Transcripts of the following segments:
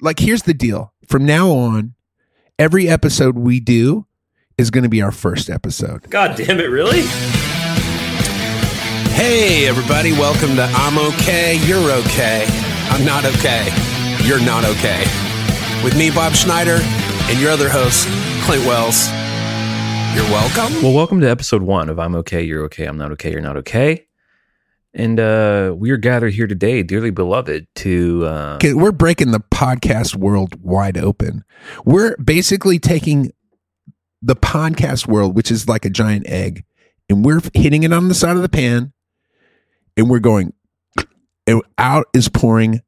like here's the deal. From now on, every episode we do is going to be our first episode. God damn it, really? Hey, everybody, welcome to I'm Okay, You're Okay. I'm not okay. You're not okay. With me, Bob Schneider, and your other host, Clint Wells. You're welcome. Well, welcome to episode one of I'm Okay, You're Okay, I'm Not Okay, You're Not Okay. And uh, we are gathered here today, dearly beloved, to. Uh, We're breaking the podcast world wide open. We're basically taking the podcast world, which is like a giant egg, and we're hitting it on the side of the pan, and we're going, and out is pouring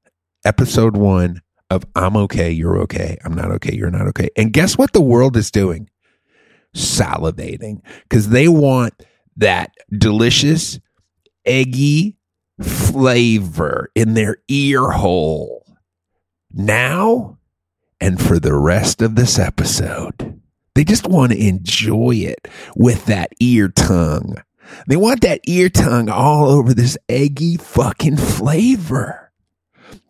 episode one of I'm okay, you're okay, I'm not okay, you're not okay. And guess what the world is doing? Salivating because they want that delicious, eggy flavor in their ear hole now and for the rest of this episode. They just want to enjoy it with that ear tongue. They want that ear tongue all over this eggy fucking flavor.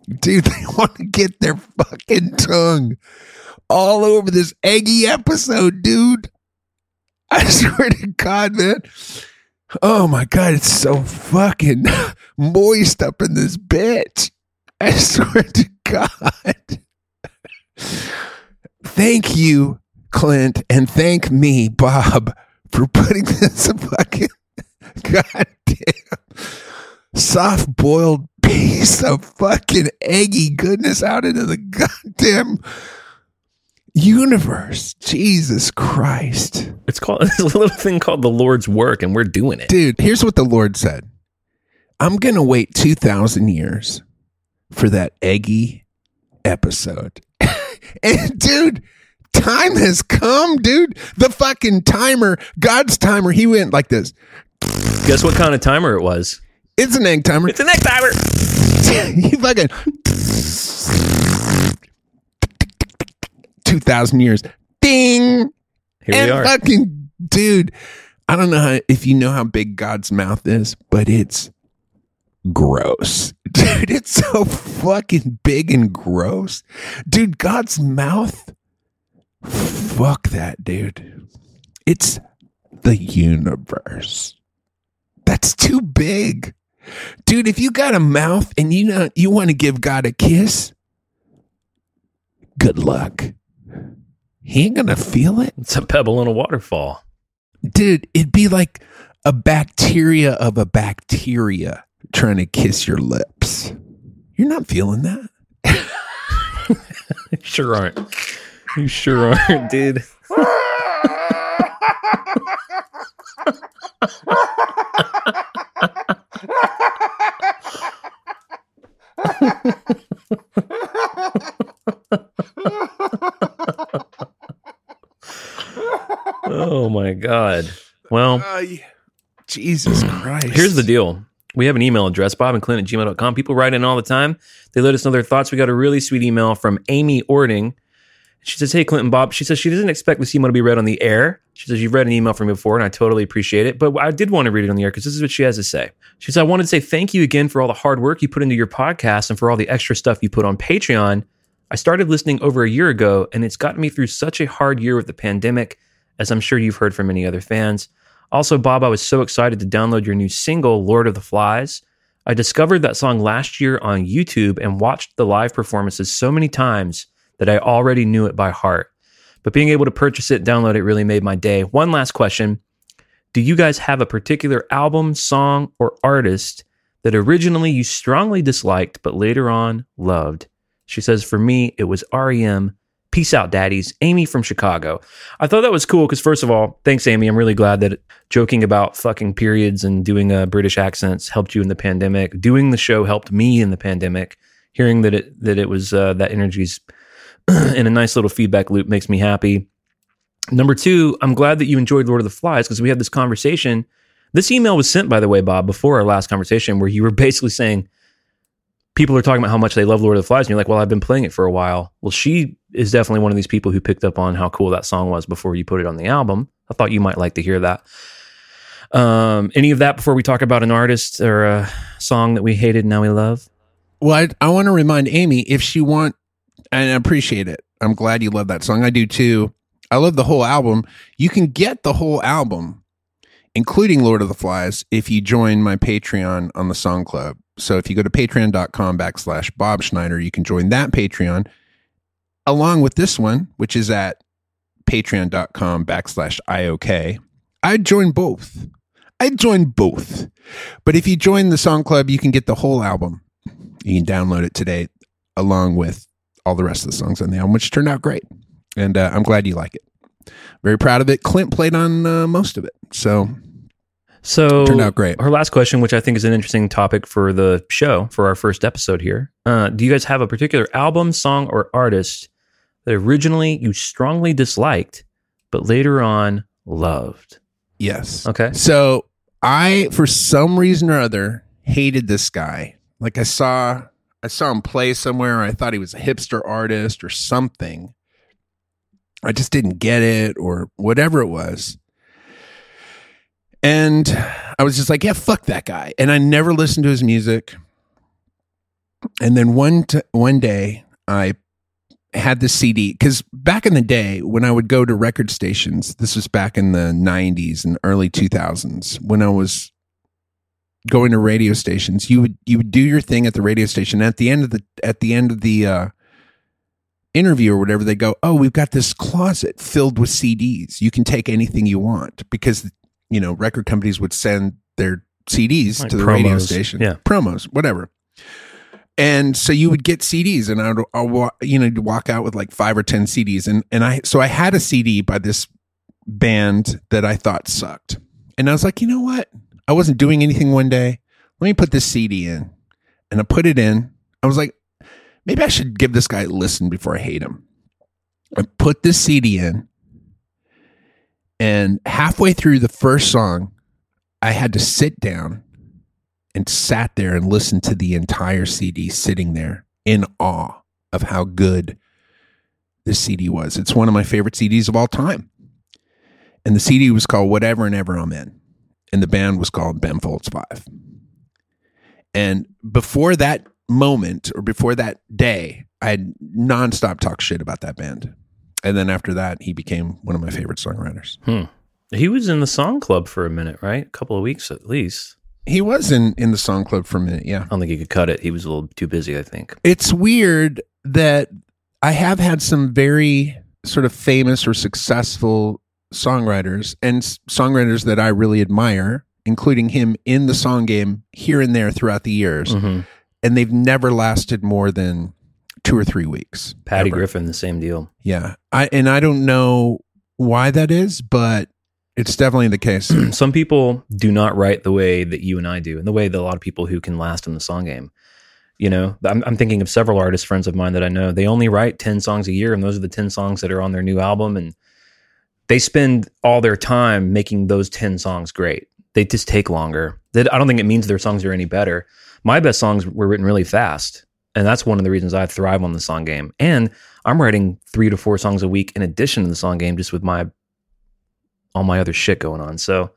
Dude, they want to get their fucking tongue all over this eggy episode, dude. I swear to God, man. Oh my God, it's so fucking moist up in this bitch. I swear to God. Thank you, Clint, and thank me, Bob, for putting this fucking goddamn soft boiled piece of fucking eggy goodness out into the goddamn universe. Jesus Christ. it's called it's a little thing called the Lord's work, and we're doing it. Dude, here's what the Lord said I'm to wait 2,000 years for that eggy episode. and dude, time has come, dude. The fucking timer, God's timer, he went like this. Guess what kind of timer it was? It's an egg timer. It's an egg timer. he fucking 2,000 years. Ding. Here and we are. fucking dude, I don't know how, if you know how big God's mouth is, but it's gross. Dude, it's so fucking big and gross. Dude, God's mouth. Fuck that, dude. It's the universe. That's too big. Dude, if you got a mouth and you know you want to give God a kiss, good luck. He ain't gonna feel it. It's a pebble in a waterfall. Dude, it'd be like a bacteria of a bacteria trying to kiss your lips. You're not feeling that. You sure aren't. You sure aren't, dude. oh my god. Well, uh, Jesus Christ. Here's the deal. We have an email address, Bob and Clint at gmail.com. People write in all the time. They let us know their thoughts. We got a really sweet email from Amy Ording. She says, Hey, Clinton Bob. She says she doesn't expect this email to be read on the air. She says, You've read an email from me before, and I totally appreciate it. But I did want to read it on the air because this is what she has to say. She says, I wanted to say thank you again for all the hard work you put into your podcast and for all the extra stuff you put on Patreon. I started listening over a year ago, and it's gotten me through such a hard year with the pandemic, as I'm sure you've heard from many other fans. Also, Bob, I was so excited to download your new single, Lord of the Flies. I discovered that song last year on YouTube and watched the live performances so many times that I already knew it by heart. But being able to purchase it, download it really made my day. One last question Do you guys have a particular album, song, or artist that originally you strongly disliked but later on loved? She says, For me, it was REM. Peace out, daddies. Amy from Chicago. I thought that was cool because, first of all, thanks, Amy. I'm really glad that joking about fucking periods and doing uh, British accents helped you in the pandemic. Doing the show helped me in the pandemic. Hearing that it that it was uh, that energy's in a nice little feedback loop makes me happy. Number two, I'm glad that you enjoyed Lord of the Flies because we had this conversation. This email was sent, by the way, Bob, before our last conversation, where you were basically saying people are talking about how much they love Lord of the Flies, and you're like, "Well, I've been playing it for a while." Well, she is definitely one of these people who picked up on how cool that song was before you put it on the album. I thought you might like to hear that. Um, any of that before we talk about an artist or a song that we hated and now we love? Well, I, I want to remind Amy if she want and I appreciate it. I'm glad you love that song. I do too. I love the whole album. You can get the whole album, including Lord of the Flies, if you join my Patreon on the Song Club. So if you go to patreon.com backslash Bob Schneider, you can join that Patreon along with this one, which is at patreon.com backslash IOK. I'd join both. I'd join both. But if you join the Song Club, you can get the whole album. You can download it today along with all the rest of the songs on the album, which turned out great. And uh, I'm glad you like it. Very proud of it. Clint played on uh, most of it. So So Turned out great. Her last question, which I think is an interesting topic for the show for our first episode here. Uh, do you guys have a particular album, song, or artist that originally you strongly disliked, but later on loved? yes. Okay. So I, for some reason or other, hated this guy. Like I saw, I saw him play somewhere. I thought he was a hipster artist or something. I just didn't get it or whatever it was. And I was just like, yeah, fuck that guy. And I never listened to his music. And then one t- one day I had the CD because back in the day when I would go to record stations, this was back in the 90s and early 2000s when I was going to radio stations, you would you would do your thing at the radio station. At the end of the at the end of the uh, interview or whatever, they go, "Oh, we've got this closet filled with CDs. You can take anything you want." Because you know, record companies would send their CDs Like to the radio station, Yeah. promos, whatever. And so you would get CDs, and I would, I would you know, you'd walk out with like five or ten CDs, and and I so I had a CD by this band that I thought sucked, and I was like, you know what? I wasn't doing anything one day. Let me put this CD in, and I put it in. I was like, maybe I should give this guy a listen before I hate him. I put this CD in, and halfway through the first song, I had to sit down and sat there and listened to the entire CD sitting there in awe of how good this CD was. It's one of my favorite CDs of all time. And the CD was called Whatever and Ever Amen. And the band was called Ben Folds Five. And before that moment or before that day, I had nonstop talk shit about that band. And then after that, he became one of my favorite songwriters. He was in the song club for a minute, right? A couple of weeks at least. He was in, in the song club for a minute, yeah. I don't think he could cut it. He was a little too busy, I think. it's weird that I have had some very sort of famous or successful songwriters and songwriters that I really admire, including him in the song game here and there throughout the years. hmm And they've never lasted more than two or three weeks. Patty ever. Griffin, the same deal. Yeah. I and I don't know why that is, but it's definitely the case. Some people do not write the way that you and I do, and the way that a lot of people who can last in the song game. You know, I'm, I'm thinking of several artists, friends of mine that I know. They only write 10 songs a year, and those are the 10 songs that are on their new album. And they spend all their time making those 10 songs great. They just take longer. That I don't think it means their songs are any better. My best songs were written really fast. And that's one of the reasons I thrive on the song game. And I'm writing three to four songs a week in addition to the song game, just with my all my other shit going on. So,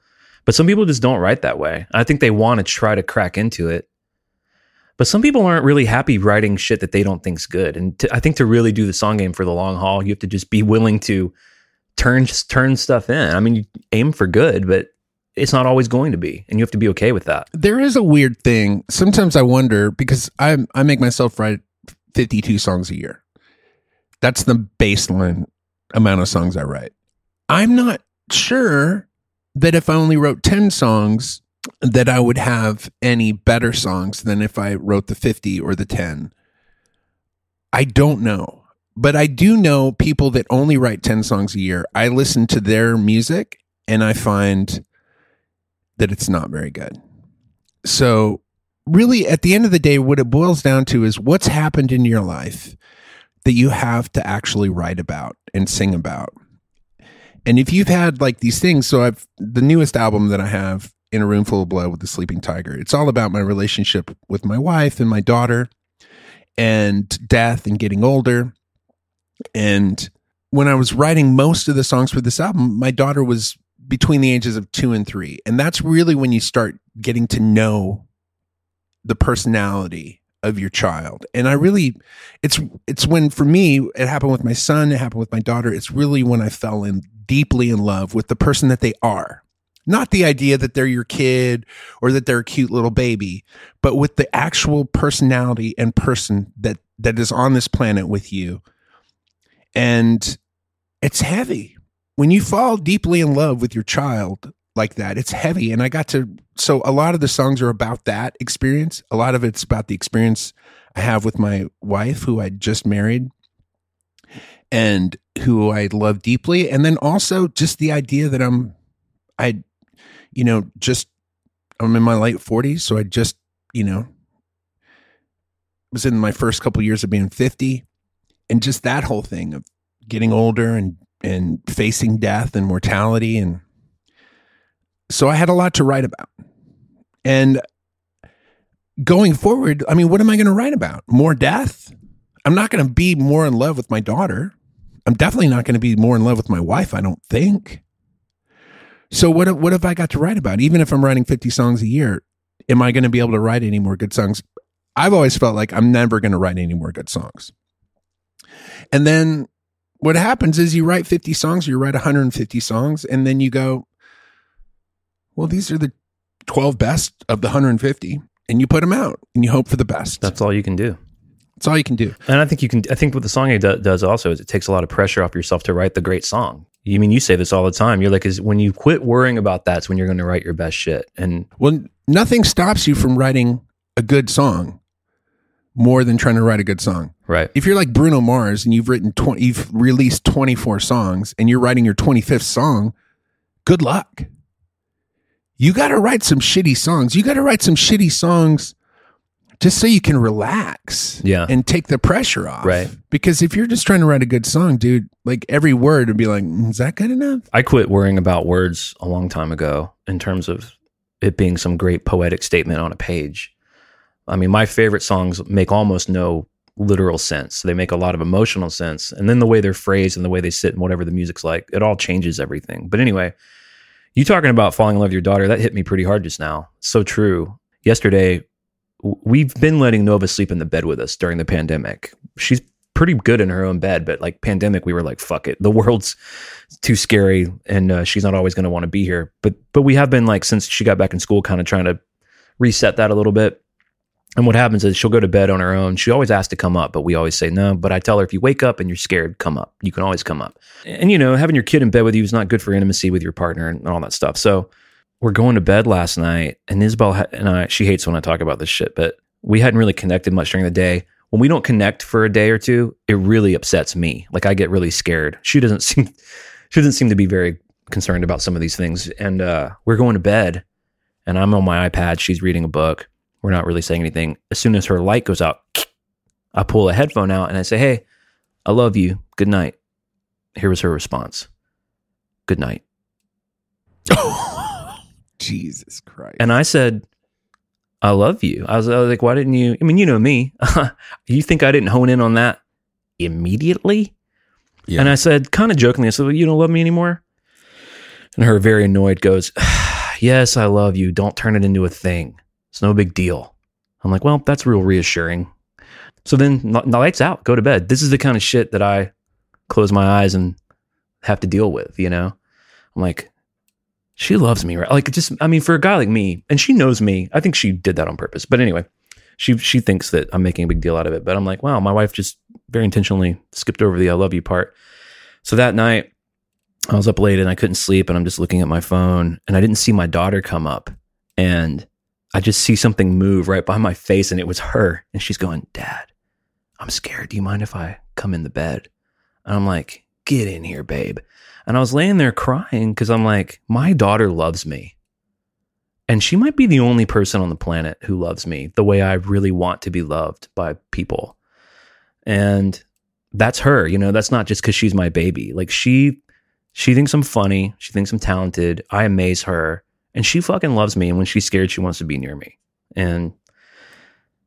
but some people just don't write that way. I think they want to try to crack into it. But some people aren't really happy writing shit that they don't think's good. And to, I think to really do the song game for the long haul, you have to just be willing to turn turn stuff in. I mean, you aim for good, but it's not always going to be, and you have to be okay with that. there is a weird thing. Sometimes I wonder because I I make myself write 52 songs a year. That's the baseline amount of songs I write. I'm not sure that if I only wrote 10 songs that I would have any better songs than if I wrote the 50 or the 10. I don't know. But I do know people that only write 10 songs a year. I listen to their music and I find that it's not very good. So, really, at the end of the day, what it boils down to is what's happened in your life that you have to actually write about and sing about. And if you've had like these things, so I've the newest album that I have, In a Room Full of Blood with the Sleeping Tiger, it's all about my relationship with my wife and my daughter and death and getting older. And when I was writing most of the songs for this album, my daughter was between the ages of two and three. And that's really when you start getting to know the personality of your child. And I really it's it's when for me it happened with my son, it happened with my daughter. It's really when I fell in deeply in love with the person that they are. Not the idea that they're your kid or that they're a cute little baby, but with the actual personality and person that that is on this planet with you. And it's heavy. When you fall deeply in love with your child like that, it's heavy. And I got to so a lot of the songs are about that experience. A lot of it's about the experience I have with my wife who I just married and who I love deeply. And then also just the idea that I'm I you know, just I'm in my late 40s, so I just, you know, was in my first couple years of being 50 and just that whole thing of getting older and and facing death and mortality and so I had a lot to write about. And going forward, I mean, what am I going to write about? More death? I'm not going to be more in love with my daughter. I'm definitely not going to be more in love with my wife, I don't think. So what what have I got to write about? Even if I'm writing 50 songs a year, am I going to be able to write any more good songs? I've always felt like I'm never going to write any more good songs. And then what happens is you write 50 songs, you write 150 songs, and then you go, well, these are the 12 best of the 150, and you put them out and you hope for the best. That's all you can do. That's all you can do. And I think you can. I think what the song do, does also is it takes a lot of pressure off yourself to write the great song. You mean you say this all the time? You're like, is when you quit worrying about that's when you're going to write your best shit. And Well, nothing stops you from writing a good song more than trying to write a good song. Right, If you're like Bruno Mars and you've written 20, you've released 24 songs and you're writing your 25th song, good luck. You got to write some shitty songs. You got to write some shitty songs just so you can relax Yeah. and take the pressure off. Right. Because if you're just trying to write a good song, dude, like every word would be like, "Mm, is that good enough? I quit worrying about words a long time ago in terms of it being some great poetic statement on a page. I mean, my favorite songs make almost no literal sense. They make a lot of emotional sense. And then the way they're phrased and the way they sit and whatever the music's like, it all changes everything. But anyway, you talking about falling in love with your daughter, that hit me pretty hard just now. So true. Yesterday, we've been letting Nova sleep in the bed with us during the pandemic. She's pretty good in her own bed, but like pandemic, we were like, fuck it. The world's too scary and uh, she's not always going to want to be here. But, but we have been like, since she got back in school, kind of trying to reset that a little bit. And what happens is she'll go to bed on her own. She always asks to come up, but we always say no. But I tell her if you wake up and you're scared, come up. You can always come up. And you know, having your kid in bed with you is not good for intimacy with your partner and all that stuff. So we're going to bed last night, and Isabel and I. She hates when I talk about this shit, but we hadn't really connected much during the day. When we don't connect for a day or two, it really upsets me. Like I get really scared. She doesn't seem she doesn't seem to be very concerned about some of these things. And uh, we're going to bed, and I'm on my iPad. She's reading a book. We're not really saying anything. As soon as her light goes out, I pull a headphone out and I say, Hey, I love you. Good night. Here was her response Good night. Jesus Christ. And I said, I love you. I was, I was like, Why didn't you? I mean, you know me. you think I didn't hone in on that immediately? Yeah. And I said, kind of jokingly, I said, well, You don't love me anymore? And her, very annoyed, goes, Yes, I love you. Don't turn it into a thing. It's no big deal. I'm like, Well, that's real reassuring. So then the lights out, go to bed. This is the kind of shit that I close my eyes and have to deal with, you know? I'm like, she loves me, right? Like, just, I mean, for a guy like me, and she knows me, I think she did that on purpose. But anyway, she she thinks that I'm making a big deal out of it. But I'm like, wow, my wife just very intentionally skipped over the I love you part. So that night, I was up late and I couldn't sleep, and I'm just looking at my phone, and I didn't see my daughter come up, and I just see something move right by my face, and it was her, and she's going, Dad, I'm scared. Do you mind if I come in the bed? And I'm like, get in here, babe. And I was laying there crying because I'm like, my daughter loves me. And she might be the only person on the planet who loves me the way I really want to be loved by people. And that's her, you know, that's not just because she's my baby. Like she she thinks I'm funny, she thinks I'm talented, I amaze her, and she fucking loves me. And when she's scared, she wants to be near me. And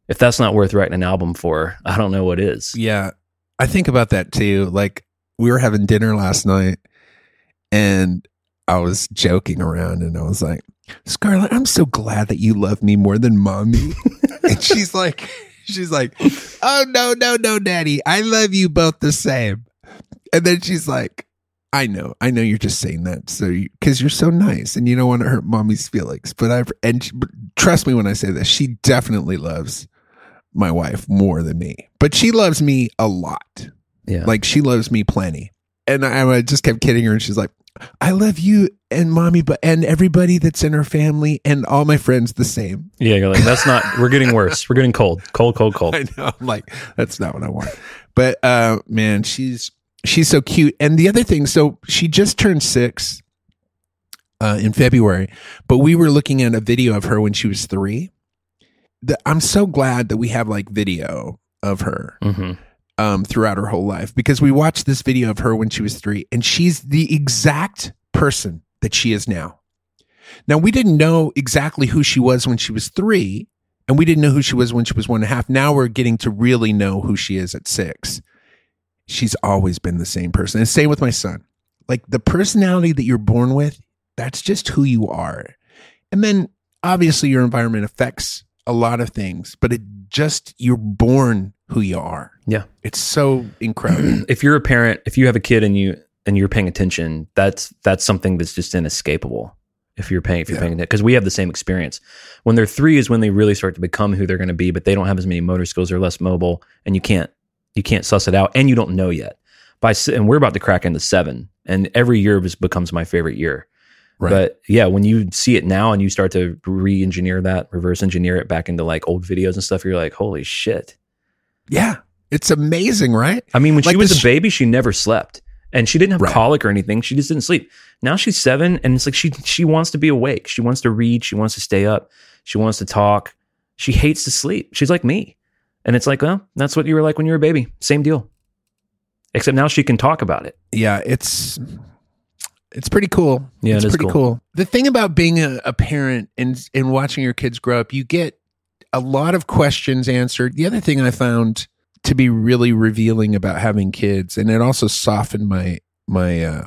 if that's not worth writing an album for, I don't know what is. Yeah. I think about that too. Like we were having dinner last night and I was joking around and I was like, Scarlett, I'm so glad that you love me more than mommy. and she's like, she's like, "Oh no, no, no, Daddy, I love you both the same." And then she's like, "I know, I know, you're just saying that so because you, are so nice and you don't want to hurt mommy's feelings." But I've and she, trust me when I say this, she definitely loves my wife more than me, but she loves me a lot. Yeah, like she loves me plenty. And I, I just kept kidding her, and she's like, I love you and mommy, but and everybody that's in her family and all my friends the same. Yeah, you're like, that's not. We're getting worse. We're getting cold, cold, cold, cold. I know. I'm like, that's not what I want. But uh, man, she's she's so cute. And the other thing, so she just turned six uh, in February, but we were looking at a video of her when she was three. The, I'm so glad that we have like video of her. Mm-hmm um, throughout her whole life because we watched this video of her when she was three, and she's the exact person that she is now. Now, we didn't know exactly who she was when she was three, and we didn't know who she was when she was one and a half. Now we're getting to really know who she is at six. She's always been the same person. And same with my son. Like the personality that you're born with, that's just who you are. And then obviously your environment affects a lot of things, but it just, you're born who you are. Yeah. It's so incredible. if you're a parent, if you have a kid and you and you're paying attention, that's that's something that's just inescapable. If you're paying, if you're yeah. paying attention, because we have the same experience. When they're three is when they really start to become who they're going to be, but they don't have as many motor skills, they're less mobile, and you can't you can't suss it out, and you don't know yet. By and we're about to crack into seven, and every year just becomes my favorite year. Right. But yeah, when you see it now and you start to re-engineer that, reverse engineer it back into like old videos and stuff, you're like, holy shit. Yeah. It's amazing, right? I mean, when like she was a baby, she never slept. And she didn't have right. colic or anything. She just didn't sleep. Now she's seven and it's like she she wants to be awake. She wants to read. She wants to stay up. She wants to talk. She hates to sleep. She's like me. And it's like, well, that's what you were like when you were a baby. Same deal. Except now she can talk about it. Yeah, it's it's pretty cool. Yeah, it's it pretty cool. cool. The thing about being a, a parent and and watching your kids grow up, you get a lot of questions answered. The other thing I found to be really revealing about having kids, and it also softened my my uh,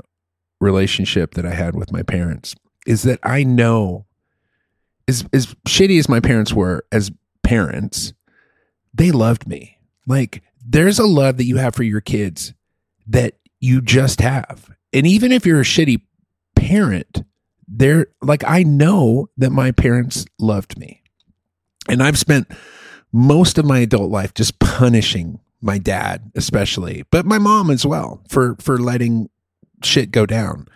relationship that I had with my parents, is that I know as as shitty as my parents were as parents, they loved me. Like there's a love that you have for your kids that you just have. And even if you're a shitty parent, they're like I know that my parents loved me. And I've spent most of my adult life just punishing my dad, especially, but my mom as well for for letting shit go down.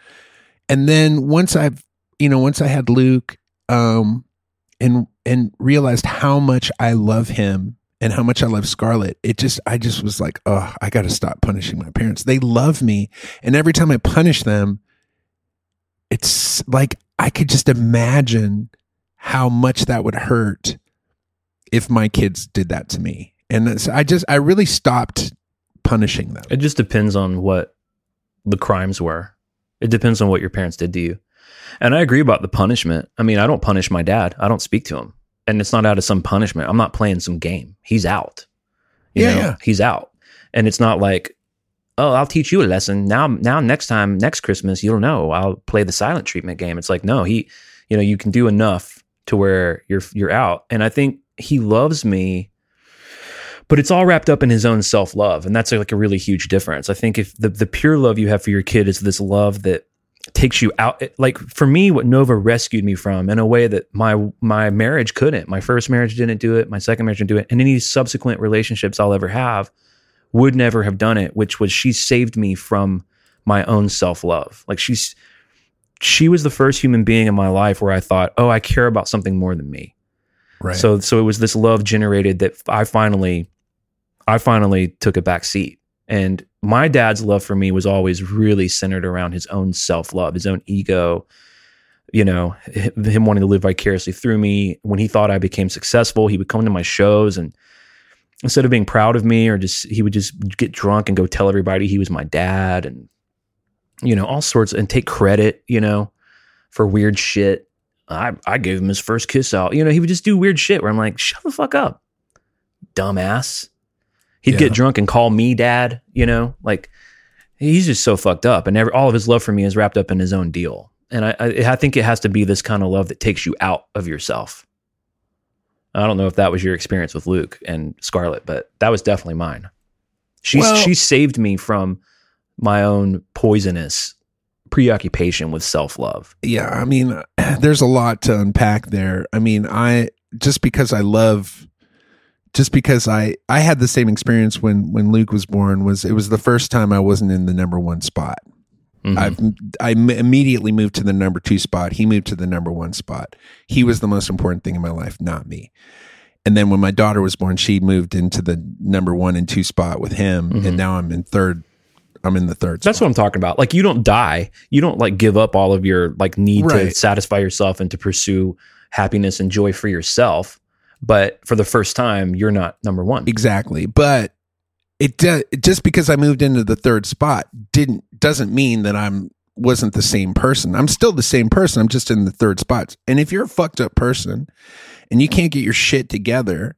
And then once I've, you know, once I had Luke, um, and and realized how much I love him and how much I love Scarlett, it just I just was like, oh, I got to stop punishing my parents. They love me, and every time I punish them, it's like I could just imagine how much that would hurt if my kids did that to me. And I just, I really stopped punishing them. It just depends on what the crimes were. It depends on what your parents did to you. And I agree about the punishment. I mean, I don't punish my dad. I don't speak to him. And it's not out of some punishment. I'm not playing some game. He's out. You yeah, know, yeah. he's out. And it's not like, oh, I'll teach you a lesson. Now now next time, next Christmas, you'll know. I'll play the silent treatment game. It's like, no, he, you know, you can do enough to where you're you're out. And I think he loves me but it's all wrapped up in his own self-love and that's like a really huge difference i think if the, the pure love you have for your kid is this love that takes you out like for me what nova rescued me from in a way that my my marriage couldn't my first marriage didn't do it my second marriage didn't do it and any subsequent relationships i'll ever have would never have done it which was she saved me from my own self-love like she's she was the first human being in my life where i thought oh i care about something more than me Right. So so it was this love generated that I finally I finally took a back seat. And my dad's love for me was always really centered around his own self-love, his own ego, you know, him wanting to live vicariously through me. When he thought I became successful, he would come to my shows and instead of being proud of me or just he would just get drunk and go tell everybody he was my dad and you know, all sorts and take credit, you know, for weird shit. I, I gave him his first kiss out. You know, he would just do weird shit where I'm like, shut the fuck up, dumbass. He'd yeah. get drunk and call me dad, you know, like he's just so fucked up. And every, all of his love for me is wrapped up in his own deal. And I, I, I think it has to be this kind of love that takes you out of yourself. I don't know if that was your experience with Luke and Scarlett, but that was definitely mine. She's Well- she saved me from my own poisonous preoccupation with self love. yeah i mean there's a lot to unpack there i mean i just because i love just because i i had the same experience when when luke was born was it was the first time i wasn't in the number one spot Mhm. i've i m- immediately moved to the number two spot he moved to the number one spot he was the most important thing in my life not me and then when my daughter was born she moved into the number one and two spot with him Mhm. and now i'm in third i'm in the third That's spot. what I'm talking about. Like you don't die. You don't like give up all of your like need to satisfy yourself and to pursue happiness and joy for yourself. But for the first time, you're not number one. Exactly. But it do, just because I moved into the third spot didn't doesn't mean that I'm wasn't the same person. I'm still the same person. I'm just in the third spot. And if you're a fucked up person and you can't get your shit together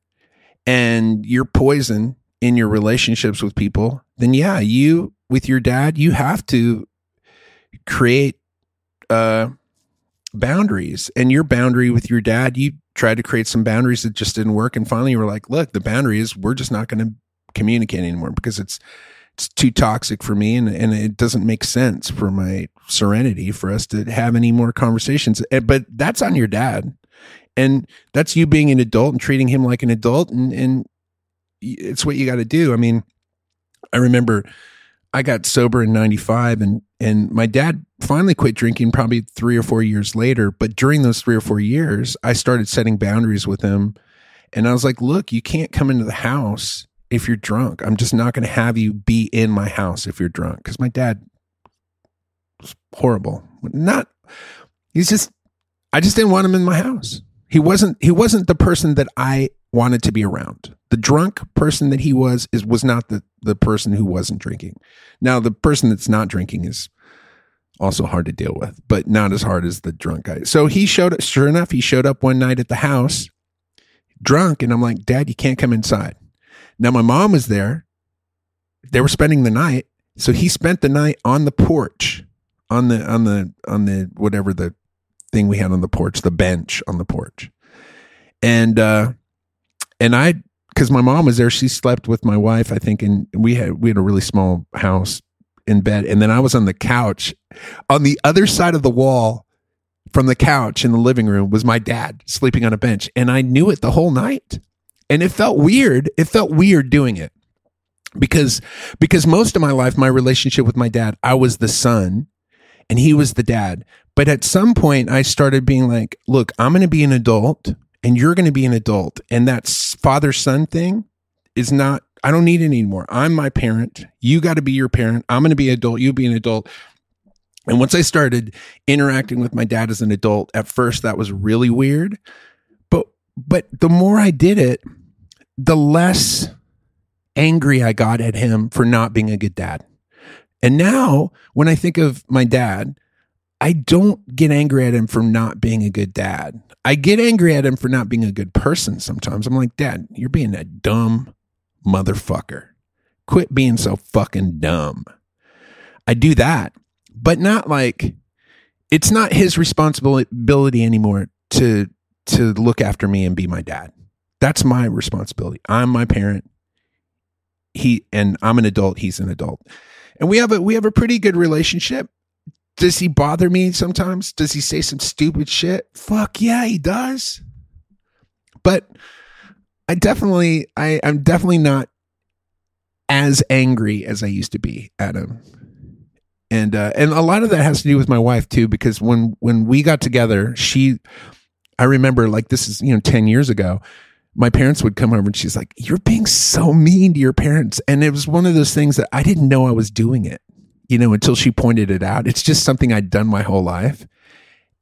and you're poison in your relationships with people, then yeah, you with your dad, you have to create uh boundaries. And your boundary with your dad, you tried to create some boundaries that just didn't work and finally were like, look, the boundary is we're just not going to communicate anymore because it's it's too toxic for me and, and it doesn't make sense for my serenity for us to have any more conversations. Eh, But that's on your dad. And that's you being an adult and treating him like an adult and, and it's what you got to do. I mean, I remember I got sober in 95 and and my dad finally quit drinking probably 3 or 4 years later, but during those 3 or 4 years, I started setting boundaries with him and I was like, "Look, you can't come into the house if you're drunk. I'm just not going to have you be in my house if you're drunk cuz my dad was horrible. Not he's just I just didn't want him in my house. He wasn't he wasn't the person that I wanted to be around. The drunk person that he was is was not the the person who wasn't drinking. Now the person that's not drinking is also hard to deal with, but not as hard as the drunk guy. So he showed up sure enough, he showed up one night at the house drunk and I'm like, "Dad, you can't come inside." Now my mom was there. They were spending the night, so he spent the night on the porch on the on the on the whatever the thing we had on the porch, the bench on the porch. And uh and I because my mom was there, she slept with my wife, I think, and we had we had a really small house in bed. And then I was on the couch. On the other side of the wall from the couch in the living room was my dad sleeping on a bench. And I knew it the whole night. And it felt weird. It felt weird doing it. Because because most of my life, my relationship with my dad, I was the son and he was the dad. But at some point, I started being like, look, I'm going to be an adult and you're going to be an adult. And that father son thing is not, I don't need it anymore. I'm my parent. You got to be your parent. I'm going to be an adult. You be an adult. And once I started interacting with my dad as an adult, at first that was really weird. But, but the more I did it, the less angry I got at him for not being a good dad. And now when I think of my dad, I don't get angry at him for not being a good dad. I get angry at him for not being a good person sometimes. I'm like, Dad, you're being a dumb motherfucker. Quit being so fucking dumb. I do that, but not like it's not his responsibility anymore to to look after me and be my dad. That's my responsibility. I'm my parent. He and I'm an adult, he's an adult. And we have a we have a pretty good relationship. Does he bother me sometimes? Does he say some stupid shit? Fuck yeah, he does. But I definitely I I'm definitely not as angry as I used to be at him. And uh and a lot of that has to do with my wife too because when when we got together, she I remember like this is, you know, 10 years ago, my parents would come over and she's like, You're being so mean to your parents. And it was one of those things that I didn't know I was doing it, you know, until she pointed it out. It's just something I'd done my whole life.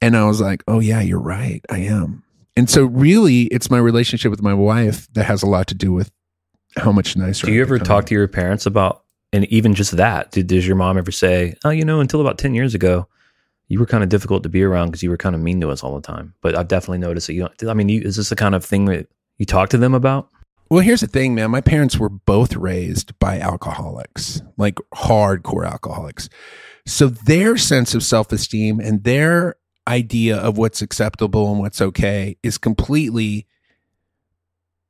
And I was like, Oh, yeah, you're right. I am. And so, really, it's my relationship with my wife that has a lot to do with how much nicer. Do you I've ever become. talk to your parents about, and even just that? Did, does your mom ever say, "Oh, you know, until about ten years ago, you were kind of difficult to be around because you were kind of mean to us all the time"? But I've definitely noticed that you don't. I mean, you, is this the kind of thing that you talk to them about? Well, here's the thing, man. My parents were both raised by alcoholics, like hardcore alcoholics. So their sense of self esteem and their idea of what's acceptable and what's okay is completely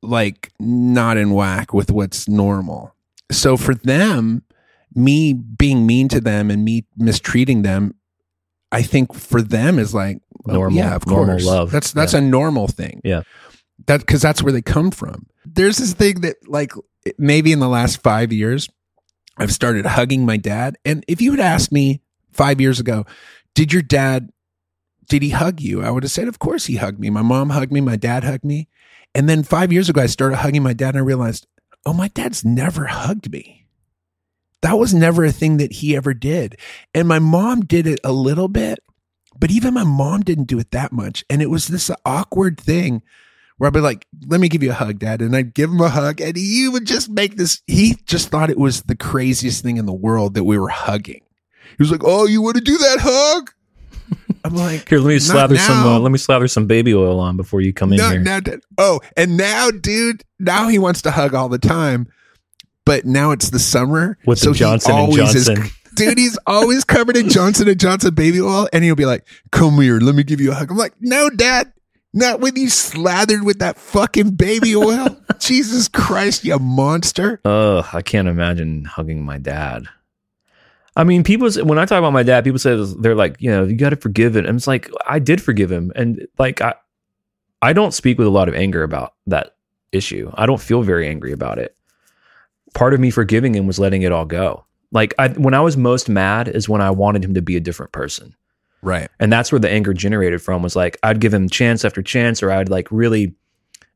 like not in whack with what's normal. So for them, me being mean to them and me mistreating them, I think for them is like well, Normal- yeah, of normal course. love. That's that's Yeah. a normal thing. Yeah. That because that's where they come from. There's this thing that like maybe in the last five years, I've started hugging my dad. And if you had asked me five years ago, did your dad did he hug you? I would have said, of course he hugged me. My mom hugged me, my dad hugged me. And then five years ago, I started hugging my dad and I realized, oh, my dad's never hugged me. That was never a thing that he ever did. And my mom did it a little bit, but even my mom didn't do it that much. And it was this awkward thing where I'd be like, let me give you a hug, dad. And I'd give him a hug and he would just make this, he just thought it was the craziest thing in the world that we were hugging. He was like, oh, you want to do that hug? I'm like, Here, let me "Not slather some. Uh, let me slather some baby oil on before you come in no, here. now, oh, and now, dude, now he wants to hug all the time. But now it's the summer, With the so he Johnson and always is- Johnson. dude, he's always covered in Johnson and Johnson baby oil, and he'll be like, "Come here, let me give you a hug." I'm like, "No, Dad, not when you slathered with that fucking baby oil." Jesus Christ, you monster! Oh, I can't imagine hugging my dad. I mean, people when I talk about my dad, people say they're like, you know, you got to forgive it. And it's like I did forgive him, and like I, I don't speak with a lot of anger about that issue. I don't feel very angry about it. Part of me forgiving him was letting it all go. Like I, when I was most mad is when I wanted him to be a different person. Right, And that's where the anger generated from was like I'd give him chance after chance, or I'd like really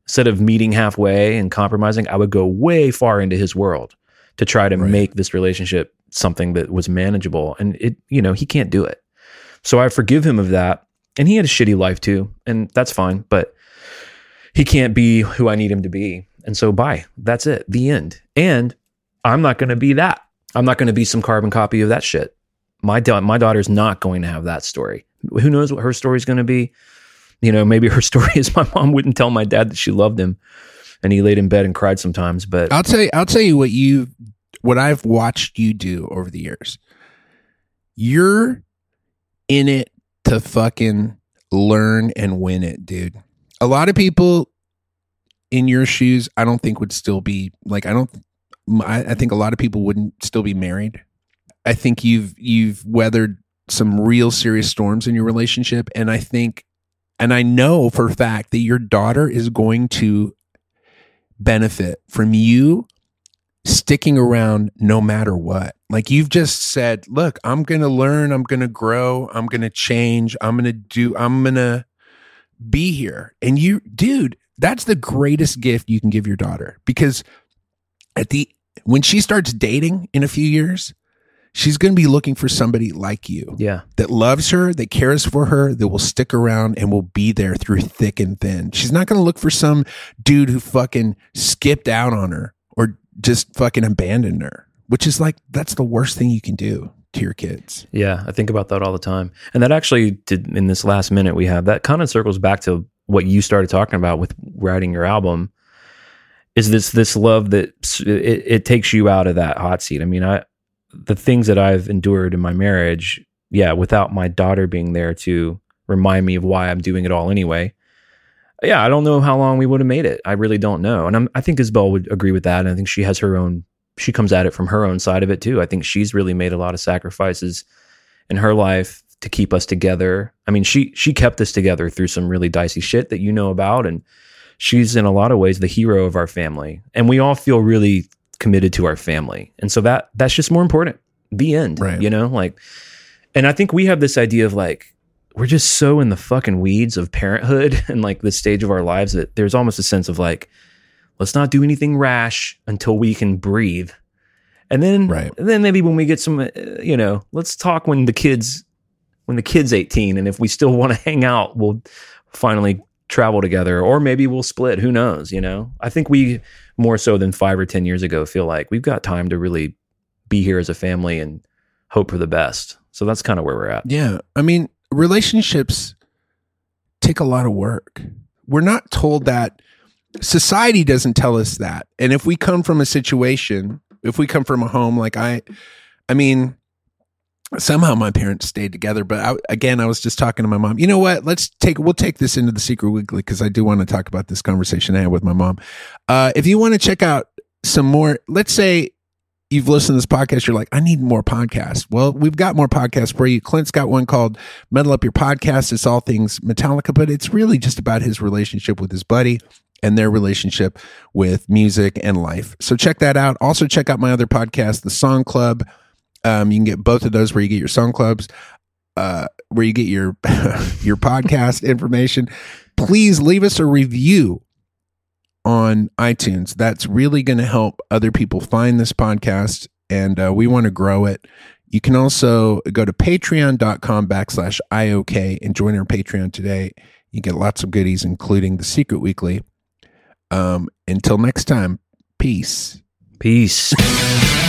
instead of meeting halfway and compromising, I would go way far into his world to try to Right. make this relationship something that was manageable. And it, you know, he can't do it. So I forgive him of that. And he had a shitty life too, and that's fine, but he can't be who I need him to be. And so bye. That's it. The end. And I'm not going to be that. I'm not going to be some carbon copy of that shit my da- my daughter's not going to have that story. Who knows what her story's going to be? You know, maybe her story is my mom wouldn't tell my dad that she loved him, and he laid in bed and cried sometimes. But I'll tell you. I'll tell you what you, what I've watched you do over the years. You're in it to fucking learn and win it, dude. A lot of people in your shoes, I don't think would still be like I don't. I, I think a lot of people wouldn't still be married. I think you've you've weathered some real serious storms in your relationship, and I think, and I know for a fact that your daughter is going to benefit from you sticking around no matter what. Like you've just said, look, I'm going to learn, I'm going to grow, I'm going to change, I'm going to do, I'm going to be here. And you, dude, that's the greatest gift you can give your daughter because at the, when she starts dating in a few years, she's going to be looking for somebody like you yeah, that loves her, that cares for her, that will stick around and will be there through thick and thin. She's not going to look for some dude who fucking skipped out on her just fucking abandoned her, which is like, that's the worst thing you can do to your kids. yeah, I think about that all the time. And that actually did in this last minute we have that kind of circles back to what you started talking about with writing your album. Is this this love that it, it takes you out of that hot seat? I mean, I the things that I've endured in my marriage, yeah, without my daughter being there to remind me of why I'm doing it all anyway. Yeah, I don't know how long we would have made it. I really don't know. And I'm, I think Isabel would agree with that. And I think she has her own, she comes at it from her own side of it too. I think she's really made a lot of sacrifices in her life to keep us together. I mean, she she kept us together through some really dicey shit that you know about and she's in a lot of ways the hero of our family. And we all feel really committed to our family. And so that that's just more important. The end, Right. you know, like and I think we have this idea of like we're just so in the fucking weeds of parenthood and like this stage of our lives that there's almost a sense of like let's not do anything rash until we can breathe. And then Right. and then maybe when we get some uh, you know, let's talk when the kids when the kid's 18 and if we still want to hang out, we'll finally travel together or maybe we'll split, who knows, you know. I think we more so than 5 or 10 years ago feel like we've got time to really be here as a family and hope for the best. So that's kind of where we're at. Yeah. I mean, relationships take a lot of work. We're not told that. Society doesn't tell us that. And if we come from a situation, if we come from a home like I, I mean, somehow my parents stayed together. But I, again, I was just talking to my mom. You know what? Let's take we'll take this into the secret weekly because I do want to talk about this conversation I had with my mom. Uh, if you want to check out some more, let's say you've listened to this podcast, you're like, I need more podcasts. Well, we've got more podcasts for you. Clint's got one called Metal Up Your Podcast. It's all things Metallica, but it's really just about his relationship with his buddy and their relationship with music and life. So check that out. Also check out my other podcast, The Song Club. Um, you can get both of those where you get your song clubs, uh, where you get your your podcast information. Please leave us a review on iTunes. That's really going to help other people find this podcast, and uh, we want to grow it. You can also go to patreon.com backslash IOK and join our Patreon today. You get lots of goodies, including the Secret Weekly. Um, until next time, peace. Peace.